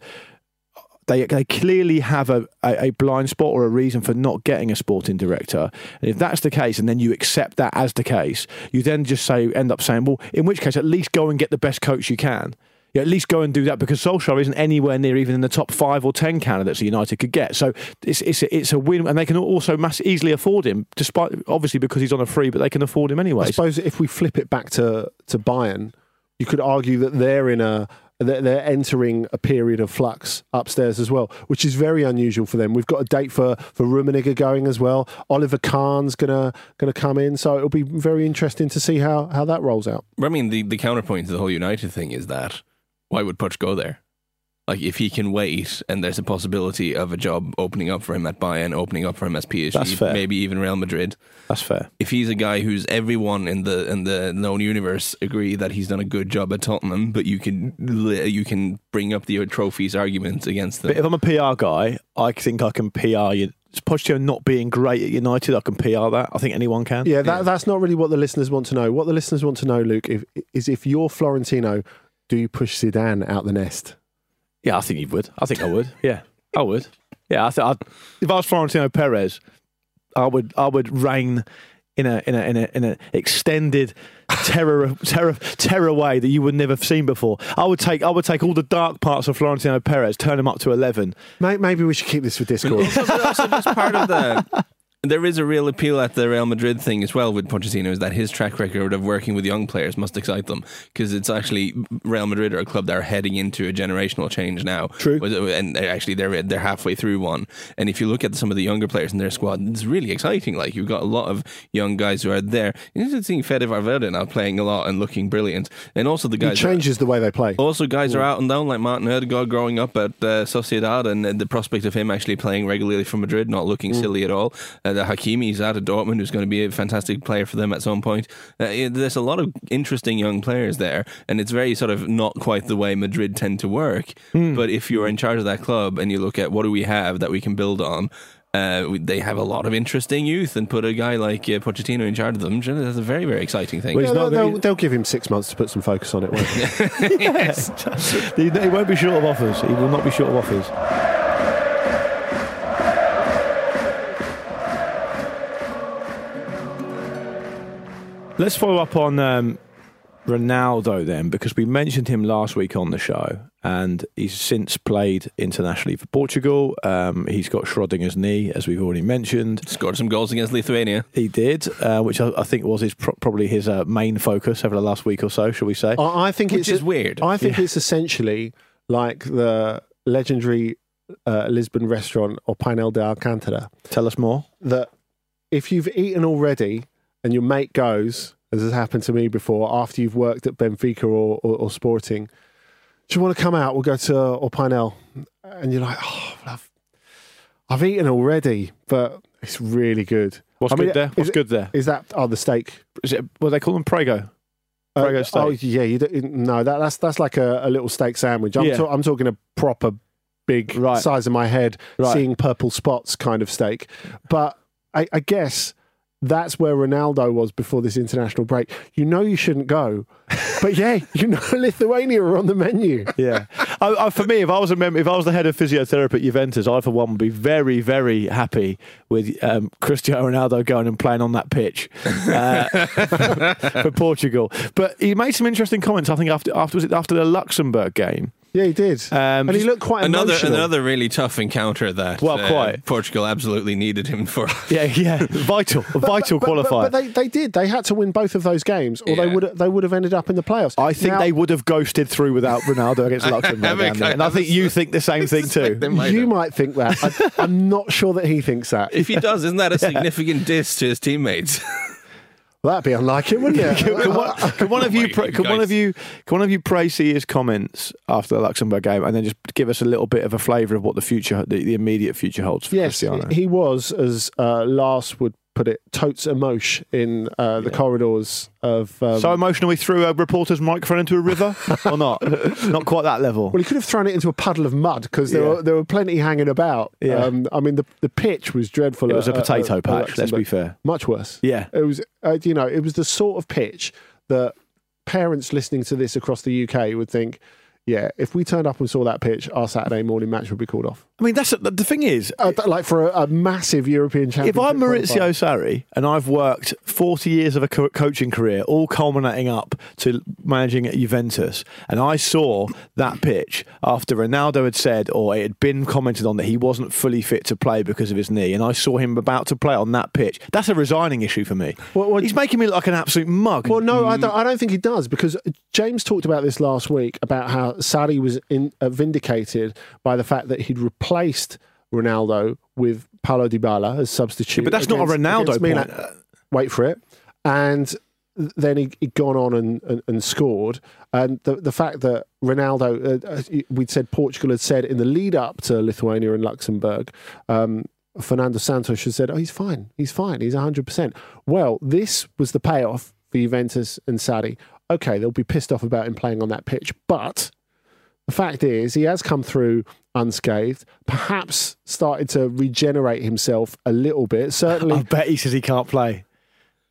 they they clearly have a, a, a blind spot or a reason for not getting a sporting director. And if that's the case, and then you accept that as the case, you then just say end up saying, well, in which case, at least go and get the best coach you can. At least go and do that because Solskjaer isn't anywhere near even in the top five or ten candidates that United could get. So it's it's a, it's a win, and they can also mass easily afford him, despite obviously because he's on a free, but they can afford him anyway. I suppose if we flip it back to to Bayern, you could argue that they're in a they're they're entering a period of flux upstairs as well, which is very unusual for them. We've got a date for for Rummenigge going as well. Oliver Kahn's gonna gonna come in, so it'll be very interesting to see how how that rolls out. I mean, the, the counterpoint to the whole United thing is that why would Poch go there? Like, if he can wait and there's a possibility of a job opening up for him at Bayern, opening up for him as PSG, That's fair. maybe even Real Madrid. That's fair. If he's a guy who's everyone in the in the known universe agree that he's done a good job at Tottenham, but you can you can bring up the trophies argument against them. But if I'm a PR guy, I think I can PR you. Pochettino not being great at United, I can PR that. I think anyone can. Yeah, that, that's not really what the listeners want to know. What the listeners want to know, Luke, if, is if you're Florentino, do you push Zidane out the nest? Yeah, I think you would. I think I would. Yeah, I would. Yeah, I think I'd, if I was Florentino Perez, I would. I would reign in a in a in a in a extended terror terror terror way that you would never have seen before. I would take I would take all the dark parts of Florentino Perez, turn them up to eleven. Maybe we should keep this for Discord. also, also part of the. There is a real appeal at the Real Madrid thing as well with Pochettino is that his track record of working with young players must excite them because it's actually Real Madrid are a club that are heading into a generational change now. True. And actually they're they're halfway through one. And if you look at some of the younger players in their squad, it's really exciting. Like you've got a lot of young guys who are there. You're seeing Fede Valverde now playing a lot and looking brilliant, and also the it guys. changes the way they play. Also, guys are out and down like Martin Odegaard growing up at uh, Sociedad, and the prospect of him actually playing regularly for Madrid, not looking silly at all. Uh, the Hakimi's out of Dortmund, who's going to be a fantastic player for them at some point. Uh, there's a lot of interesting young players there, and it's very sort of not quite the way Madrid tend to work. But if you're in charge of that club and you look at what do we have that we can build on. Uh, they have a lot of interesting youth, and put a guy like uh, Pochettino in charge of them. That's a very, very exciting thing. Well, he's Yeah, not they'll, they'll give him six months to put some focus on it. Won't they? he, he won't be short of offers. He will not be short of offers. Let's follow up on um, Ronaldo then, because we mentioned him last week on the show, and he's since played internationally for Portugal. Um, he's got Schrodinger's knee, as we've already mentioned. Scored some goals against Lithuania. He did, uh, which I, I think was his pro- probably his uh, main focus over the last week or so, shall we say? I, I think Which it's is weird. I think it's essentially like the legendary uh, Lisbon restaurant or Pinel de Alcantara. Tell us more. That if you've eaten already and your mate goes, as has happened to me before, after you've worked at Benfica or, or, or Sporting, do you want to come out? We'll go to or Pinel, and you're like, oh, I've I've eaten already, but it's really good. What's I mean, good there? What's it- good there? Is that oh the steak? Is it what they call them? Prego. Prego Uh, steak. Oh yeah, you don't, no, that, that's that's like a, a little steak sandwich. I'm, Yeah. ta- I'm talking a proper big Right. size of my head, Right. seeing purple spots kind of steak. But I, I guess that's where Ronaldo was before this international break. You know you shouldn't go, but yeah, you know Lithuania are on the menu. Yeah, I, I, for me, if I was a member, if I was the head of physiotherapy at Juventus, I for one would be very, very happy with um, Cristiano Ronaldo going and playing on that pitch uh, for Portugal. But he made some interesting comments. I think after after was it after the Luxembourg game. Yeah, he did, Um, and he looked quite another emotional. another really tough encounter that Well, uh, quite. Portugal absolutely needed him for. Yeah, yeah, vital, a vital but, but, qualifier. but they, they did. They had to win both of those games, or they would they would have ended up in the playoffs. I think Now- they would have ghosted through without Ronaldo against Luxembourg, have a- I and I think you think the same thing too. They You might think that. I, I'm not sure that he thinks that. If he does, isn't that a significant diss to his teammates? That'd be unlike him, wouldn't it? can, one, can one of you my pra- can one of you can one of you praise his comments after the Luxembourg game and then just give us a little bit of a flavour of what the future the, the immediate future holds for yes, Cristiano? he was, as uh, Lars would put it, totes emotion in uh, the corridors of. Um, so emotional he threw a reporter's microphone into a river or not? not quite that level. well, he could have thrown it into a puddle of mud because there Yeah. were there were plenty hanging about. Yeah. Um, I mean, the the pitch was dreadful. It was a at- at- potato at patch. Let's be fair. Much worse. Yeah. It was, uh, you know, it was the sort of pitch that parents listening to this across the UK would think, yeah, if we turned up and saw that pitch, our Saturday morning match would be called off. I mean, that's the thing is, Uh, like for a, a massive European champion. if. I'm Maurizio. Sarri and I've worked 40 years of a co- coaching career, all culminating up to managing at Juventus, and I saw that pitch after Ronaldo had said, or it had been commented on that he wasn't fully fit to play because of his knee, and I saw him about to play on that pitch, that's a resigning issue for me. Well, well, He's making me look like an absolute mug. Well, no, I don't, I don't think he does because James talked about this last week about how Sarri was in, uh, vindicated by the fact that he'd replaced Ronaldo with Paulo Dybala as substitute. but that's not a Ronaldo against Milan. Wait for it. And then he, he'd gone on and, and, and scored. And the, the fact that Ronaldo, uh, uh, we'd said Portugal had said in the lead up to Lithuania and Luxembourg, um, Fernando Santos had said, oh, he's fine. He's fine. He's 100%. Well, this was the payoff for Juventus and Sarri. Okay, they'll be pissed off about him playing on that pitch. But the fact is, he has come through unscathed, perhaps started to regenerate himself a little bit. Certainly, I bet he says he can't play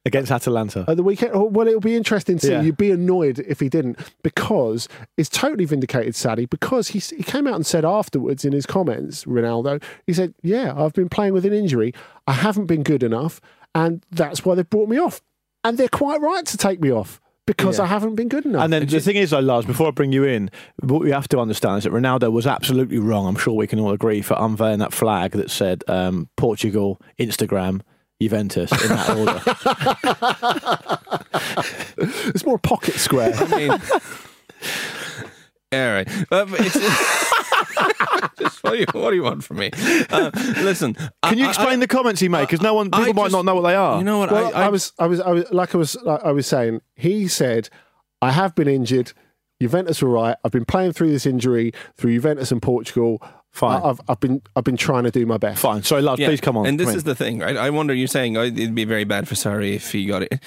against Atalanta. at the weekend. oh, Well, it'll be interesting to see. Yeah. You'd be annoyed if he didn't, because it's totally vindicated Sarri. Because he he came out and said afterwards in his comments, Ronaldo, he said, "Yeah, I've been playing with an injury. I haven't been good enough, and that's why they've brought me off. And they're quite right to take me off because Yeah. I haven't been good enough." And then the thing is, though, Lars, before I bring you in, what we have to understand is that Ronaldo was absolutely wrong. I'm sure we can all agree for unveiling that flag that said um, Portugal, Instagram, Juventus in that order. it's more pocket square. I mean, all right. Um, it's, just what, do you, what do you want from me? Uh, listen, Can you explain I- the comments he made? Because no one, I people might just- not know what they are. You know what? Well, I, I, was, I was, I was, like I was, like I was saying. He said, "I have been injured. Juventus were right. I've been playing through this injury through Juventus and Portugal. Fine. I, have I've been, I've been trying to do my best. Fine. Sorry, Lars, Yeah, please come on. And this Come in. is the thing, right? I wonder. You're saying oh, it'd be very bad for Sarri if he got it.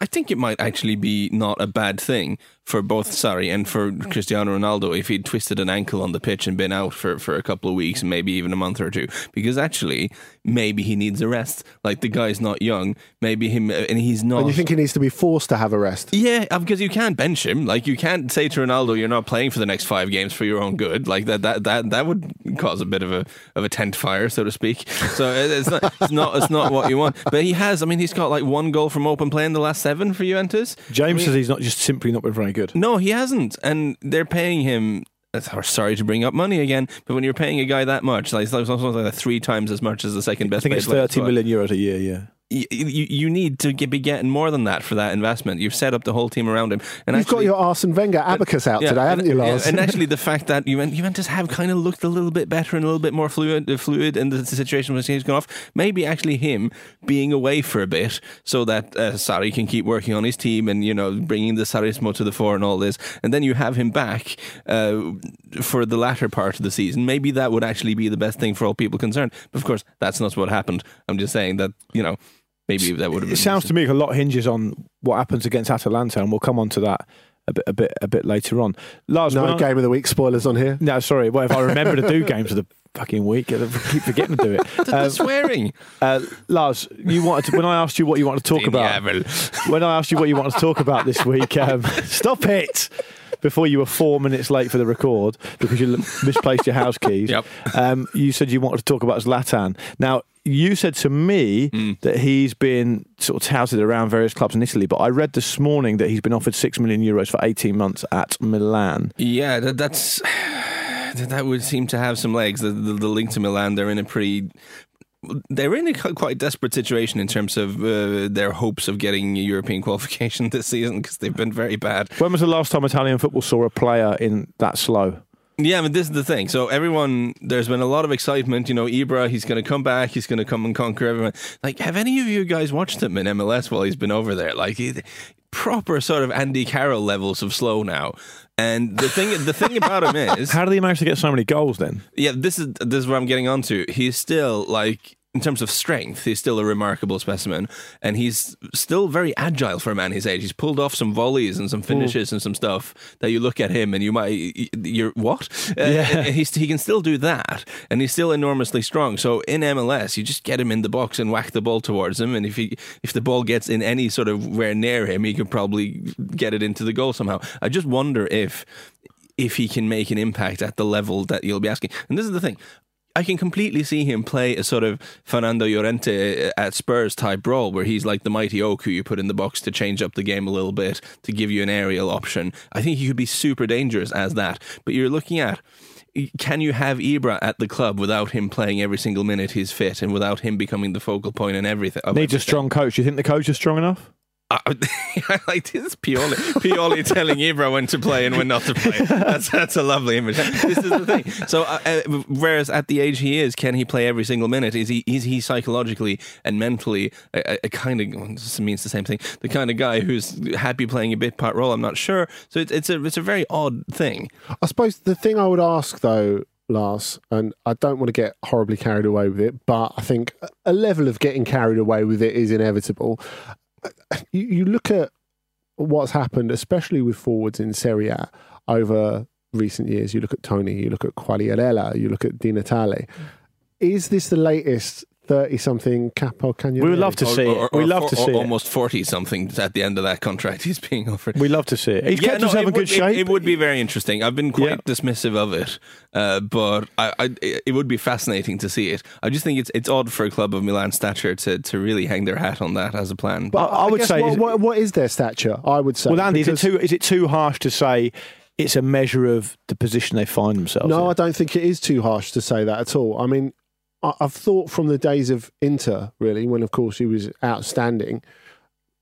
I think it might actually be not a bad thing for both Sarri and for Cristiano Ronaldo if he'd twisted an ankle on the pitch and been out for, for a couple of weeks and maybe even a month or two. Because actually, maybe he needs a rest. Like the guy's not young. Maybe him, and he's not. And you think he needs to be forced to have a rest? Yeah, uh, because you can't bench him. Like you can't say to Ronaldo, "You're not playing for the next five games for your own good." Like that, that, that, that would cause a bit of a of a tent fire, so to speak. So it's not, it's not, it's not what you want. But he has. I mean, he's got like one goal from open play in the last seven for Juventus. James says he's not just simply not been very good. No, he hasn't, and they're paying him. uh, Sorry to bring up money again, but when you're paying a guy that much, like it's like three times as much as the second best. I think it's player in the 30 squad million euros a year, yeah. You, you you need to get, be getting more than that for that investment. You've set up the whole team around him, and You've got your Arsene Wenger abacus out yeah, today, haven't you, yeah, Lars? and actually, the fact that Juven- Juventus have kind of looked a little bit better and a little bit more fluid, uh, fluid in the situation when he's gone off. Maybe actually him being away for a bit so that uh, Sarri can keep working on his team and you know bringing the Sarrismo to the fore and all this, and then you have him back uh, for the latter part of the season. Maybe that would actually be the best thing for all people concerned. But of course, that's not what happened. I'm just saying that you know. Maybe that would have been. It sounds to me like a lot hinges on what happens against Atalanta, and we'll come on to that a bit, a bit, a bit later on. Lars, no when game of the week spoilers on here. No, sorry. Well, if I remember to do games of the fucking week, I keep forgetting to do it. the Um, swearing. uh, Lars, you wanted to, when I asked you what you wanted to talk about. When I asked you what you wanted to talk about this week, um, stop it. Before you were four minutes late for the record because you misplaced your house keys. Yep. Um, you said you wanted to talk about Zlatan. Now, you said to me Mm. that he's been sort of touted around various clubs in Italy, but I read this morning that he's been offered six million euros for 18 months at Milan. Yeah, that, that's that would seem to have some legs. The, the, the link to Milan, they're in a pretty. They're in a quite desperate situation in terms of uh, their hopes of getting a European qualification this season because they've been very bad. When was the last time Italian football saw a player in that slow? Yeah, but this is the thing. So everyone, there's been a lot of excitement. You know, Ibra, he's going to come back. He's going to come and conquer everyone. Like, have any of you guys watched him in MLS while he's been over there? Like, he, proper sort of Andy Carroll levels of slow now. And the thing, the thing about him is, How did he manage to get so many goals then? yeah, this is this is what I'm getting onto. He's still like in terms of strength, he's still a remarkable specimen, and he's still very agile for a man his age. He's pulled off some volleys and some finishes and some stuff that you look at him and you might you're what? Uh, Yeah. he's, he can still do that, and he's still enormously strong. So in MLS, you just get him in the box and whack the ball towards him, and if he if the ball gets in any sort of where near him, he could probably get it into the goal somehow. I just wonder if if he can make an impact at the level that you'll be asking. And this is the thing. I can completely see him play a sort of Fernando Llorente uh, at Spurs type role where he's like the mighty oak who you put in the box to change up the game a little bit, to give you an aerial option. I think he could be super dangerous as that. But you're looking at can you have Ibra at the club without him playing every single minute he's fit and without him becoming the focal point and everything? Needs a strong coach. Do you think the coach is strong enough? I, like this Pioli, Pioli telling when to play and when not to play. That's that's a lovely image. This is the thing. So, uh, uh, whereas at the age he is, can he play every single minute? Is he is he psychologically and mentally a, a- kind of this means the same thing? The kind of guy who's happy playing a bit part role. I'm not sure. So it's it's a it's a very odd thing. I suppose the thing I would ask though, Lars, and I don't want to get horribly carried away with it, but I think a level of getting carried away with it is inevitable. You, you look at what's happened, especially with forwards in Serie A over recent years. You look at Toni, you look at Quagliarella, you look at Di Natale. Mm. Is this the latest thirty-something Capocannoniere? We would love to see it. We love to see it. almost forty something at the end of that contract he's being offered. We love to see it. He's kept no, himself it in good would, it- shape. It, would be very interesting. I've been quite Yeah. dismissive of it, uh, but I, I, it would be fascinating to see it. I just think it's it's odd for a club of Milan stature to, to really hang their hat on that as a plan. But I- I would guess say- what, what, what is their stature? I would say. well, Andy, is it too is it too harsh to say it's a measure of the position they find themselves? No, in? I don't think it is too harsh to say that at all. I mean, I- I've thought from the days of Inter, really, when of course he was outstanding.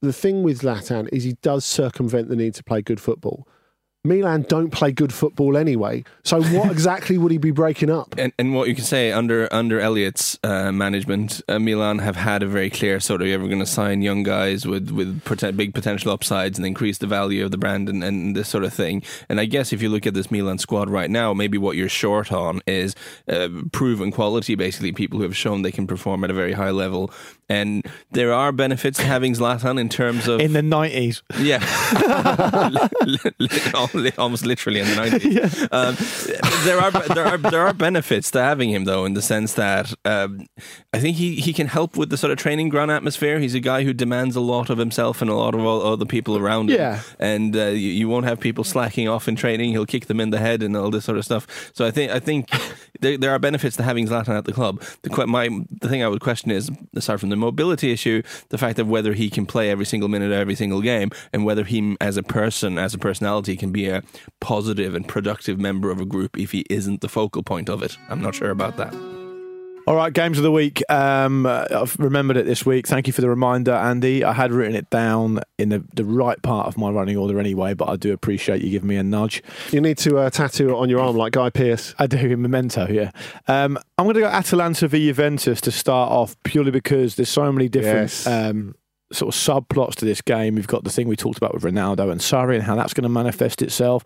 The thing with Zlatan is he does circumvent the need to play good football. Milan don't play good football anyway. So what exactly would he be breaking up? and, and what you can say under under Elliott's uh, management, uh, Milan have had a very clear sort of you're ever going to sign young guys with with poten- big potential upsides and increase the value of the brand and, and this sort of thing. And I guess if you look at this Milan squad right now, maybe what you're short on is uh, proven quality, basically people who have shown they can perform at a very high level. And there are benefits to having Zlatan in terms of in the nineties. yeah, almost literally in the nineties. Um, there are there are there are benefits to having him though, in the sense that um, I think he, he can help with the sort of training ground atmosphere. He's a guy who demands a lot of himself and a lot of all other people around him. Yeah. and uh, you, you won't have people slacking off in training. He'll kick them in the head and all this sort of stuff. So I think I think there, there are benefits to having Zlatan at the club. The my the thing I would question is aside from the mobility issue, the fact of whether he can play every single minute of every single game, and whether he as a person, as a personality, can be a positive and productive member of a group if he isn't the focal point of it. I'm not sure about that. All right, games of the week. Um, I've remembered it this week. Thank you for the reminder, Andy. I had written it down in the, the right part of my running order anyway, but I do appreciate you giving me a nudge. You need to uh, tattoo it on your arm like Guy Pearce. I do in Memento, yeah. Um, I'm going to go Atalanta v Juventus to start off purely because there's so many different Yes. um, sort of subplots to this game. We've got the thing we talked about with Ronaldo and Sarri and how that's going to manifest itself.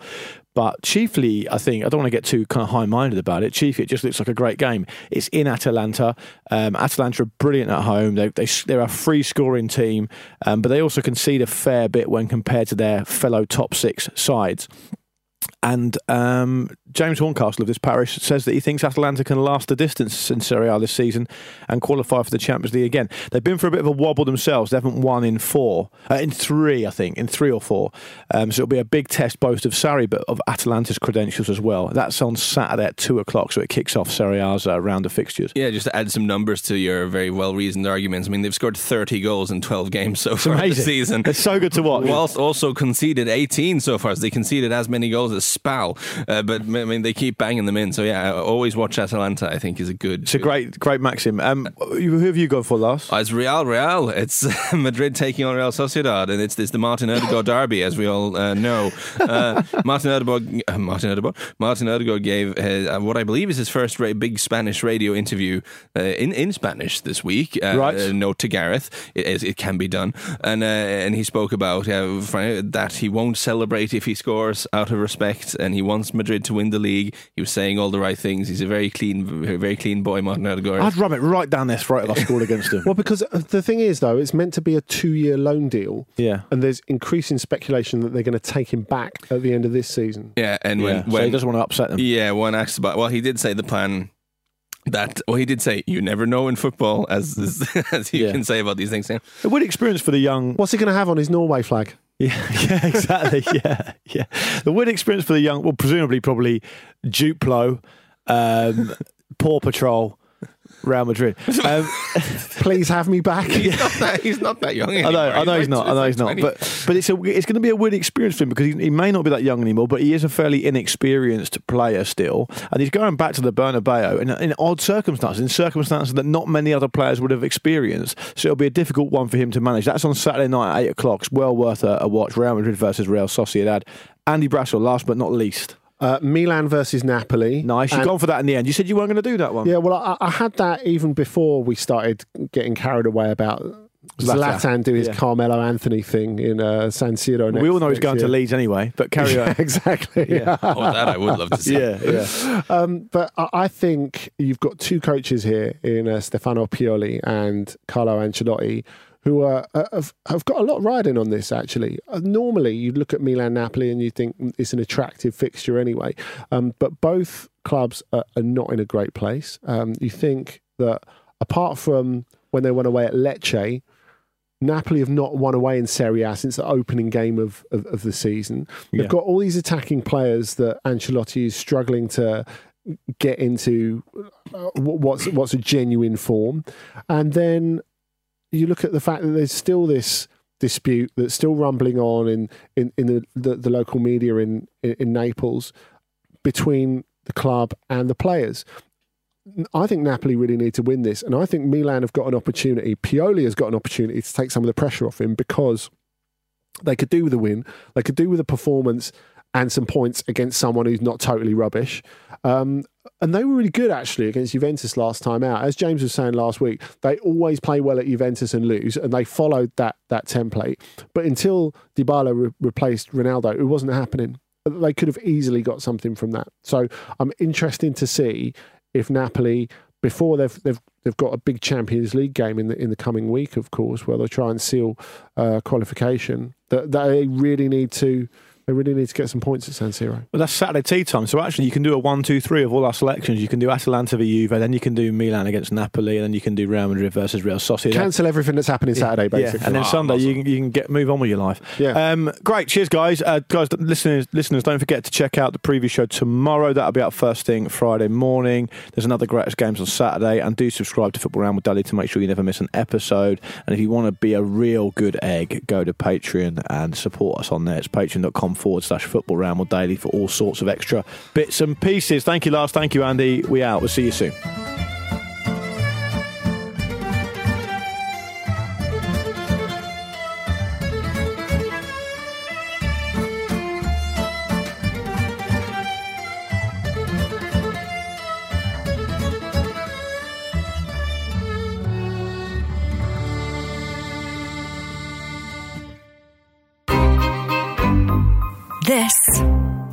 But chiefly, I think I don't want to get too kind of high minded about it. Chiefly, it just looks like a great game. It's in Atalanta. Um, Atalanta are brilliant at home. They, they they're a free scoring team, um, but they also concede a fair bit when compared to their fellow top six sides. And um, James Horncastle of this parish says that he thinks Atalanta can last the distance in Serie A this season and qualify for the Champions League again. They've been for a bit of a wobble themselves. They haven't won in four, uh, in three, I think, in three or four. Um, so it'll be a big test both of Sarri, but of Atalanta's credentials as well. That's on Saturday at two o'clock, so it kicks off Serie A's uh, round of fixtures. Yeah, just to add some numbers to your very well reasoned arguments. I mean, they've scored 30 goals in 12 games so far this season. It's so good to watch. Whilst also conceded 18 so far. So they conceded as many goals as Spal. Uh, but I mean, they keep banging them in. So yeah, always watch Atalanta. I think is a good. It's a great, great maxim. Um, who have you gone for last? Oh, it's Real Real. It's Madrid taking on Real Sociedad, and it's, it's the Martin Odegaard derby, as we all uh, know. Uh, Martin Odegaard, uh, Martin Odegaard, Martin Odegaard gave uh, what I believe is his first big Spanish radio interview uh, in in Spanish this week. Uh, Right. uh, note to Gareth, it, can be done, and uh, and he spoke about uh, that he won't celebrate if he scores out of respect, and he wants Madrid to win the league. He was saying all the right things. He's a very clean, very clean boy, Martin Odegaard. I'd rub it right down their throat if I scored against him. Well, because uh, the thing is, though, it's meant to be a two-year loan deal, yeah. and there's increasing speculation that they're going to take him back at the end of this season. yeah, and when, yeah. so he doesn't want to upset them. Yeah, when asked about, well, he did say the plan that, well, he did say you never know in football, as as, as you Yeah. can say about these things. Yeah. A good experience for the young. What's he going to have on his Norway flag? Yeah, yeah, exactly. yeah, yeah. The win experience for the young, well, presumably probably Duplo, um, Paw Patrol, Real Madrid. Um, Please have me back. He's not that. He's not that young. I know. I know he's like- not. I know he's not. But but it's a it's going to be a weird experience for him because he, he may not be that young anymore, but he is a fairly inexperienced player still, and he's going back to the Bernabeu in, in odd circumstances, in circumstances that not many other players would have experienced. So it'll be a difficult one for him to manage. That's on Saturday night at eight o'clock. It's well worth a, a watch. Real Madrid versus Real Sociedad. Andy Brassell, last but not least. Uh, Milan versus Napoli. Nice. You've gone for that in the end. You said you weren't going to do that one. Yeah, well, I, I had that even before we started getting carried away about Zlatan. Zlatan do his Yeah. Carmelo Anthony thing in uh, San Siro. we all know he's next going to. Leeds anyway, but carry Yeah, on. exactly. Yeah. Oh, that I would love to see. yeah, yeah. Um, but I I think you've got two coaches here in uh, Stefano Pioli and Carlo Ancelotti who are, uh, have, have got a lot riding on this, actually. Uh, normally, you'd look at Milan Napoli and you think "Mm, it's an attractive fixture anyway. Um, but both clubs are, are not in a great place. Um, you think that apart from when they went away at Lecce, Napoli have not won away in Serie A since the opening game of, of, of the season. They've Yeah. got all these attacking players that Ancelotti is struggling to get into uh, what's what's a genuine form, and then you look at the fact that there's still this dispute that's still rumbling on in in, in the, the, the local media in, in in Naples between the club and the players. I think Napoli really need to win this, and I think Milan have got an opportunity. Pioli has got an opportunity to take some of the pressure off him because they could do with a win, they could do with a performance and some points against someone who's not totally rubbish. Um, and they were really good actually against Juventus last time out. As James was saying last week, they always play well at Juventus and lose, and they followed that that template. But until Dybala re- replaced Ronaldo, it wasn't happening. They could have easily got something from that. So I'm interested to see if Napoli, before they've they've they've got a big Champions League game in the in the coming week, of course, where they'll try and seal uh, qualification, that they really need to they really need to get some points at San Siro. Well, that's Saturday tea time. So actually, you can do a one, two, three of all our selections. You can do Atalanta v Juve, then you can do Milan against Napoli, and then you can do Real Madrid versus Real Sociedad. Cancel everything that's happening Saturday, basically. Yeah, and then Ah, Sunday awesome. you can, you can get move on with your life. Yeah. Um, great. Cheers, guys. Uh, guys, listeners, listeners, don't forget to check out the preview show tomorrow. That'll be out first thing Friday morning. There's another greatest games on Saturday, and do subscribe to Football Round with Daly to make sure you never miss an episode. And if you want to be a real good egg, go to Patreon and support us on there. It's patreon.com forward slash Football with Daily for all sorts of extra bits and pieces. Thank you, Lars. Thank you, Andy. We out. We'll see you soon.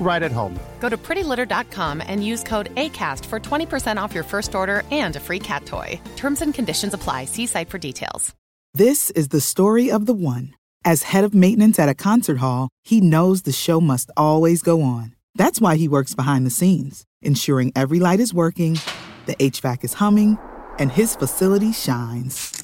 right at home. Go to prettylitter.com and use code ACAST for 20% off your first order and a free cat toy. Terms and conditions apply. See site for details. This is the story of the one. As head of maintenance at a concert hall, he knows the show must always go on. That's why he works behind the scenes, ensuring every light is working, the HVAC is humming, and his facility shines.